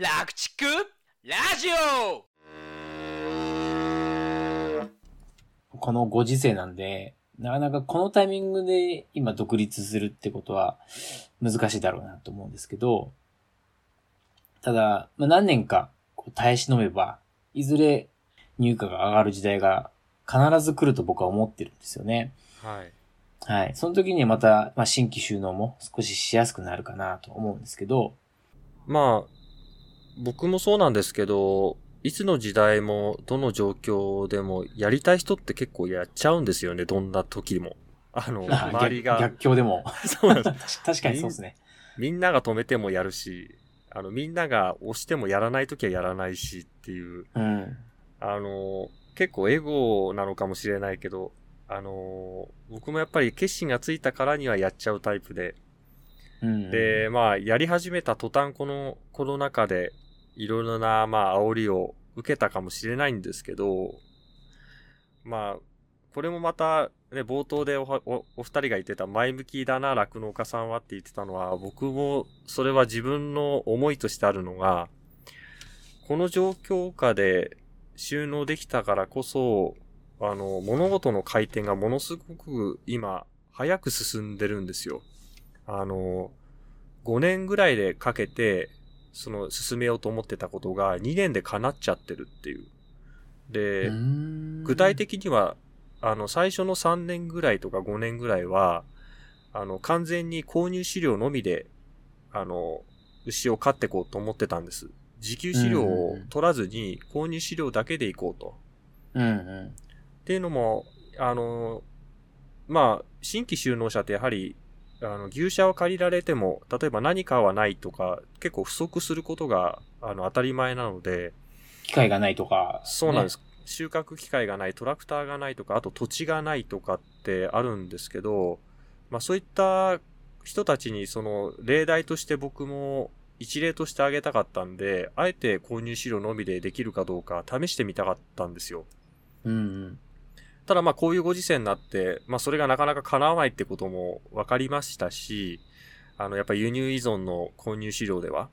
楽畜ラジオこのご時世なんで、なかなかこのタイミングで今独立するってことは難しいだろうなと思うんですけど、ただ、まあ、何年か耐え忍べば、いずれ入荷が上がる時代が必ず来ると僕は思ってるんですよね。はい。はい。その時にはまた、まあ、新規収納も少ししやすくなるかなと思うんですけど、まあ、僕もそうなんですけど、いつの時代も、どの状況でも、やりたい人って結構やっちゃうんですよね、どんな時も。あの、あ周りが。逆逆境でも。そうなんです。確かにそうですね。みんなが止めてもやるし、あの、みんなが押してもやらない時はやらないしっていう、うん。あの、結構エゴなのかもしれないけど、あの、僕もやっぱり決心がついたからにはやっちゃうタイプで、うん。で、まあ、やり始めた途端、このコロナ禍で、いろいろな、まあ、煽りを受けたかもしれないんですけど、まあ、これもまた、ね、冒頭でおおお二人が言ってた前向きだな、酪農家さんはって言ってたのは、僕もそれは自分の思いとしてあるのが、この状況下で収納できたからこそ、あの、物事の回転がものすごく今、早く進んでるんですよ。あの、5年ぐらいでかけて、その進めようと思ってたことが2年で叶っちゃってるっていう。で、具体的には、あの、最初の3年ぐらいとか5年ぐらいは、あの、完全に購入飼料のみで、あの、牛を飼ってこうと思ってたんです。自給飼料を取らずに購入飼料だけでいこうと。うんうん。っていうのも、あの、まあ、新規就農者ってやはり、あの、牛舎を借りられても、例えば何かはないとか、結構不足することが、あの、当たり前なので、機会がないとか、そうなんです。収穫機械がない、トラクターがないとか、あと土地がないとかってあるんですけど、まあそういった人たちにその例題として僕も一例としてあげたかったんで、あえて購入資料のみでできるかどうか試してみたかったんですよ。うんうん。ただまあこういうご時世になって、まあそれがなかなか叶わないってことも分かりましたし、あのやっぱ輸入依存の購入飼料では。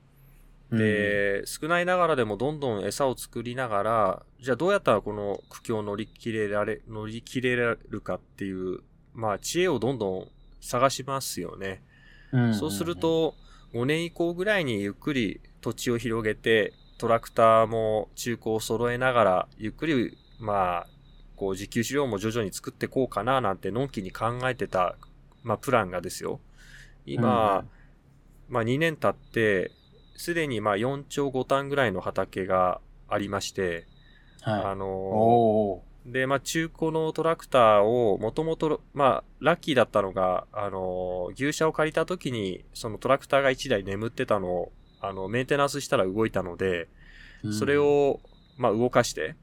で、少ないながらでもどんどん餌を作りながら、じゃあどうやったらこの苦境を乗り切れられ、乗り切れられるかっていう、まあ知恵をどんどん探しますよね。うん、そうする、と、5年以降ぐらいにゆっくり土地を広げて、トラクターも中古を揃えながら、ゆっくり、まあ、こう、自給飼料も徐々に作っていこうかな、なんて、のんきに考えてた、まあ、プランがですよ。今、うんまあ、2年経って、すでに、まあ、4丁5単ぐらいの畑がありまして、はい、あのーおで、まあ、中古のトラクターを、もともと、まあ、ラッキーだったのが、あの、牛舎を借りた時に、そのトラクターが1台眠ってたのを、あの、メンテナンスしたら動いたので、ーそれ、を、まあ、動かして、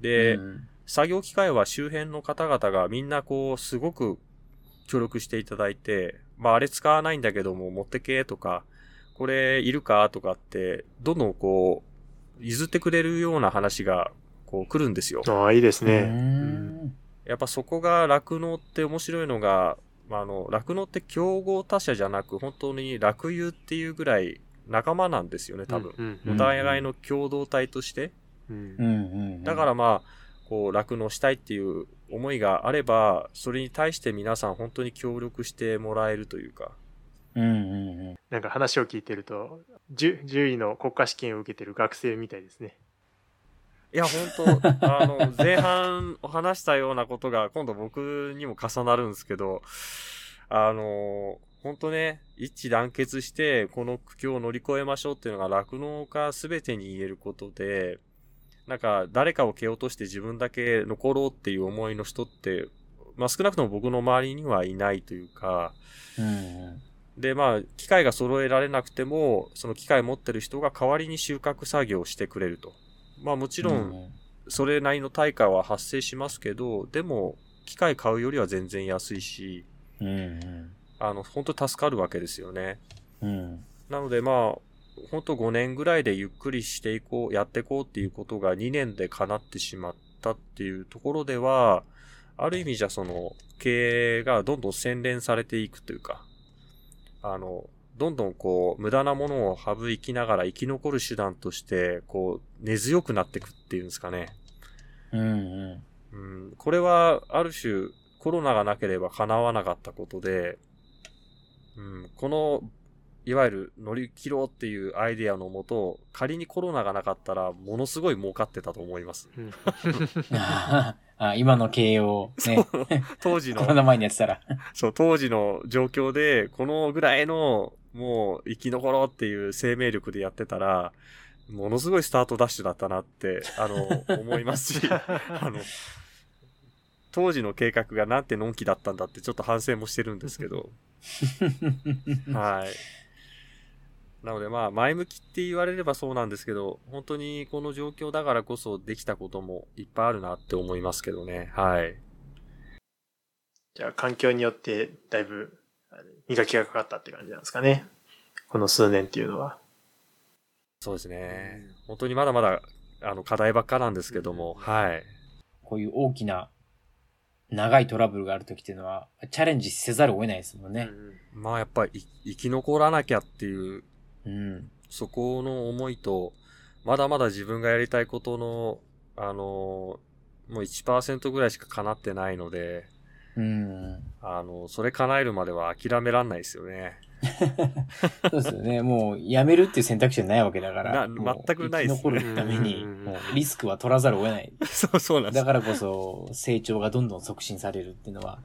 で、うん作業機械は周辺の方々がみんなこう、すごく協力していただいて、まあ、あれ使わないんだけども、持ってけとか、これいるかとかって、どんどんこう、譲ってくれるような話が、こう来るんですよ。ああ、いいですね。うーんやっぱそこが酪農って面白いのが、まあ、あの、酪農って競合他社じゃなく、本当に酪友っていうぐらい仲間なんですよね、多分。うんうんお互いの共同体として。うんうんうん。だからまあ、こう、酪農したいっていう思いがあれば、それに対して皆さん本当に協力してもらえるというか。うんうんうん。なんか話を聞いてると、10, 10位の国家試験を受けてる学生みたいですね。いや、本当 あの、前半話したようなことが今度僕にも重なるんですけど、あの、本当ね、一致団結して、この苦境を乗り越えましょうっていうのが酪農家すべてに言えることで、なんか誰かを蹴落として自分だけ残ろうっていう思いの人って、まあ少なくとも僕の周りにはいないというか、うんうんで、まあ、機械が揃えられなくても、その機械持ってる人が代わりに収穫作業をしてくれると。まあもちろん、それなりの対価は発生しますけど、でも、機械買うよりは全然安いし、うんうんあの、本当助かるわけですよね。うんなのでまあ、本当5年ぐらいでゆっくりしていこう、やっていこうっていうことが2年で叶ってしまったっていうところでは、ある意味じゃその、経営がどんどん洗練されていくというか、あの、どんどんこう、無駄なものを省きながら生き残る手段として、こう、根強くなっていくっていうんですかね。うんうん。うん、これは、ある種、コロナがなければ叶わなかったことで、うん、この、いわゆる乗り切ろうっていうアイデアのもと、仮にコロナがなかったら、ものすごい儲かってたと思います。うん あ今の経営をね、当時のコロナ前にやってたら。そう、当時の状況で、このぐらいの、もう生き残ろうっていう生命力でやってたら、ものすごいスタートダッシュだったなって、あの、思いますし、あの、当時の計画がなんてのんきだったんだってちょっと反省もしてるんですけど、はい。なのでまあ、前向きって言われればそうなんですけど、本当にこの状況だからこそできたこともいっぱいあるなって思いますけどね。はい。じゃあ環境によってだいぶ磨きがかかったって感じなんですかね。この数年っていうのは。そうですね。本当にまだまだ、あの、課題ばっかなんですけども、はい。こういう大きな、長いトラブルがあるときっていうのは、チャレンジせざるを得ないですもんね。まあやっぱり生き残らなきゃっていう、うん。そこの思いと、まだまだ自分がやりたいことの、あの、もう1%ぐらいしか叶ってないので、うん。あの、それ叶えるまでは諦めらんないですよね。そうですよね。もう、やめるっていう選択肢はないわけだから。全くないです生き残るために、うんもうリスクは取らざるを得ない。そう、そうなんです。だからこそ、成長がどんどん促進されるっていうのは。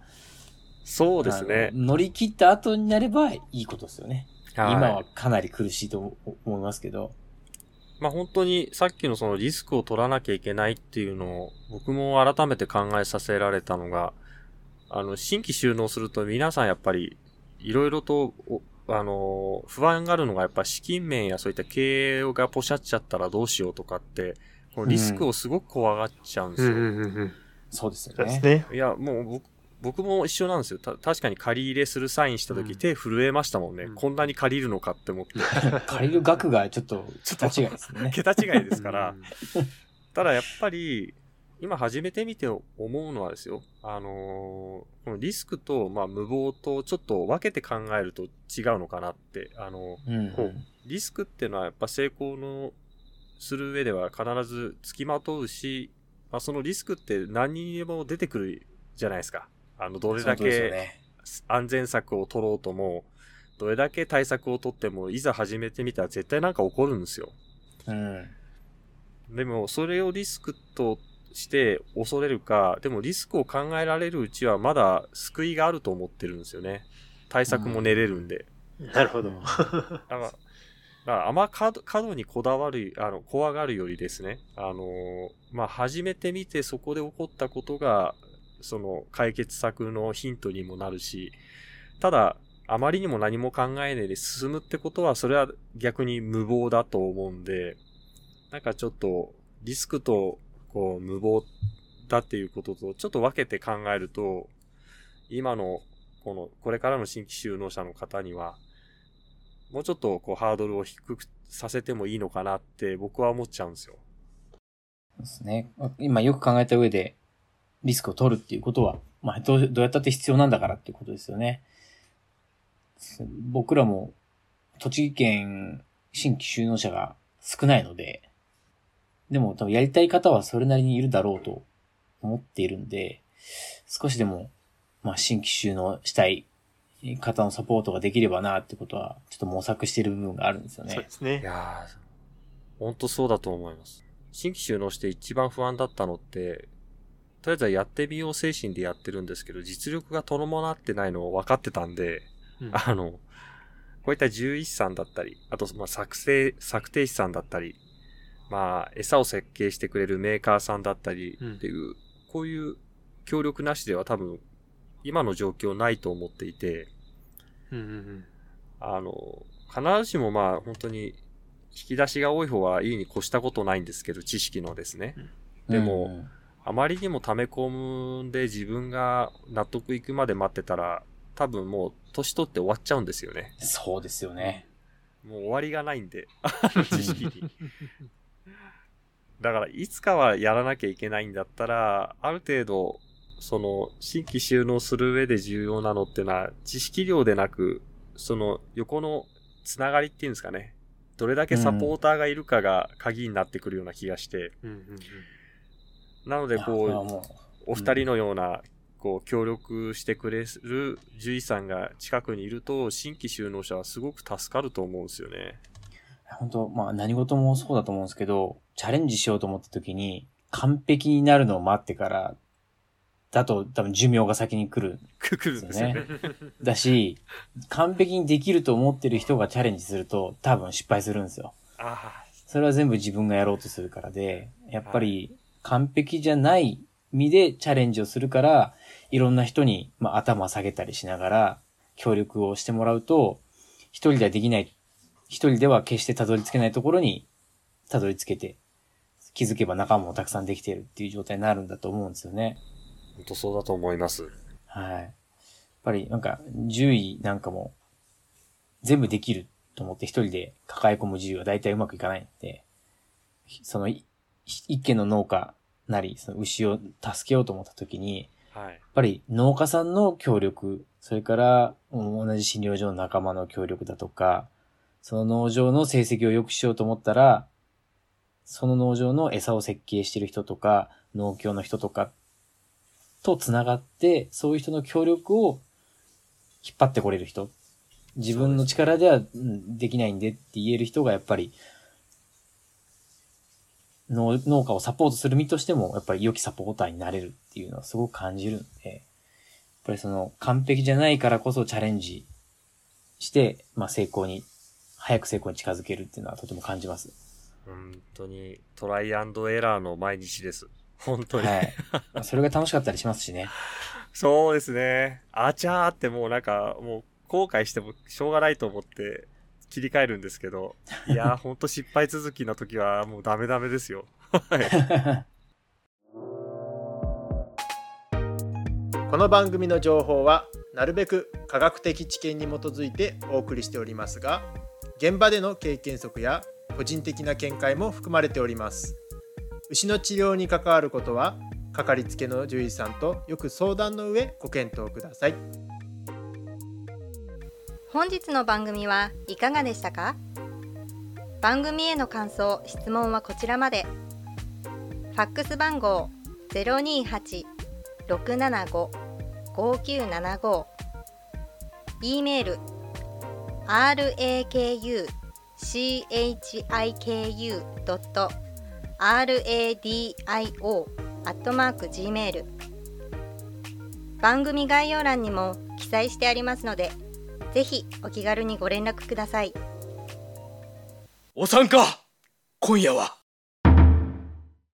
そうですね乗り切った後になればいいことですよね。はい今はかなり苦しいと思いますけど。まあ本当にさっきのそのリスクを取らなきゃいけないっていうのを僕も改めて考えさせられたのが、あの、新規収納すると皆さんやっぱりいろいろとおあの、不安があるのがやっぱ資金面やそういった経営がポシャっちゃったらどうしようとかって、このリスクをすごく怖がっちゃうんですよ。うんうんうんうん。そうですよそうですね。ね。いや、もう僕、僕も一緒なんですよ。た確かに借り入れするサインした時、うん手震えましたもんね、うんこんなに借りるのかって思って。借りる額がちょっと、桁違いですよね。桁違いですからう。んただやっぱり、今始めてみて思うのはですよ。あのーこのリスクと、まあ、無謀とちょっと分けて考えると違うのかなって。あのうんほうリスクっていうのはやっぱ成功のする上では必ず付きまとうし、まあ、そのリスクって何にも出てくるじゃないですか。あの、どれだけね。安全策を取ろうとも、どれだけ対策を取っても、いざ始めてみたら絶対なんか起こるんですよ。うん。でも、それをリスクとして恐れるか、でもリスクを考えられるうちはまだ救いがあると思ってるんですよね。対策も練れるんで。なるほど。だから、あんま過度過度にこだわる、あの、怖がるよりですね、あのーまあ、始めてみてそこで起こったことが、その解決策のヒントにもなるし、ただ、あまりにも何も考えないで進むってことは、それは逆に無謀だと思うんで、なんかちょっと、リスクと、こう、無謀だっていうことと、ちょっと分けて考えると、今の、この、これからの新規就農者の方には、もうちょっとこうハードルを低くさせてもいいのかなって僕は思っちゃうんですよ。ですね。今よく考えた上で、リスクを取るっていうことは、まあ、どう、どうやったって必要なんだからっていうことですよね。僕らも、栃木県新規就農者が少ないので、でも多分やりたい方はそれなりにいるだろうと思っているんで、少しでも、まあ、新規就農したい方のサポートができればなってことは、ちょっと模索している部分があるんですよね。そうですねい。やー、ほんとそうだと思います。新規就農して一番不安だったのって、とりあえずはやってみよう精神でやってるんですけど、実力が伴ってないのを分かってたんで、うん。あの、こういった獣医師さんだったり、あと、まあ、作成、策定士さんだったり、まあ、餌を設計してくれるメーカーさんだったりうん。っていう、こういう協力なしでは多分、今の状況ないと思っていて、うんうんあの、必ずしもまあ、本当に、引き出しが多い方はいいに越したことないんですけど、知識のですね。でもうんあまりにも溜め込んで自分が納得いくまで待ってたら、多分もう年取って終わっちゃうんですよね。そうですよね。もう終わりがないんで、あの知識に。だから、いつかはやらなきゃいけないんだったら、ある程度、その、新規収納する上で重要なのってのは、知識量でなく、その、横のつながりっていうんですかね。どれだけサポーターがいるかが鍵になってくるような気がして、うんうんうんなのでこう、もお二人のような、こう、協力してくれる獣医さんが近くにいると、新規就農者はすごく助かると思うんですよね。う、本当まあ何事もそうだと思うんですけど、チャレンジしようと思った時に、完璧になるのを待ってから、だと多分寿命が先に来るくくるんですよね。だし、完璧にできると思ってる人がチャレンジすると多分失敗するんですよ。あそれは全部自分がやろうとするからで、やっぱり完璧じゃない身でチャレンジをするから、いろんな人に、まあ、頭下げたりしながら協力をしてもらうと、一人ではできない、一人では決してたどり着けないところにたどり着けて、気づけば仲間もたくさんできているっていう状態になるんだと思うんですよね。あ、本当そうだと思います。はい。やっぱりなんか、獣医なんかも、全部できると思って一人で抱え込む獣医は大体うまくいかないんで、そのい一軒の農家なり、その牛を助けようと思った時に、はい。やっぱり農家さんの協力、それからうん同じ診療所の仲間の協力だとか、その農場の成績を良くしようと思ったら、その農場の餌を設計してる人とか、農協の人とかと繋がって、そういう人の協力を引っ張ってこれる人。自分の力ではうんできないんでって言える人がやっぱり、農農家をサポートする身としても、やっぱり良きサポーターになれるっていうのはすごく感じるんで、やっぱりその完璧じゃないからこそチャレンジして、まあ成功に、早く成功に近づけるっていうのはとても感じます。本当にトライアンドエラーの毎日です。本当に。はい。まあそれが楽しかったりしますしね。そうですね。あちゃーってもうなんか、もう後悔してもしょうがないと思って切り替えるんですけど、いやーほんと失敗続きの時はもうダメダメですよ。はい。この番組の情報はなるべく科学的知見に基づいてお送りしておりますが現場での経験則や個人的な見解も含まれております牛の治療に関わることはかかりつけの獣医さんとよく相談の上ご検討ください本日の番組はいかがでしたか？番組への感想・質問はこちらまで。ファックス番号028-675-5975 e メール rakuchiku.radio.gmail 番組概要欄にも記載してありますのでぜひお気軽にご連絡ください。お参加今夜は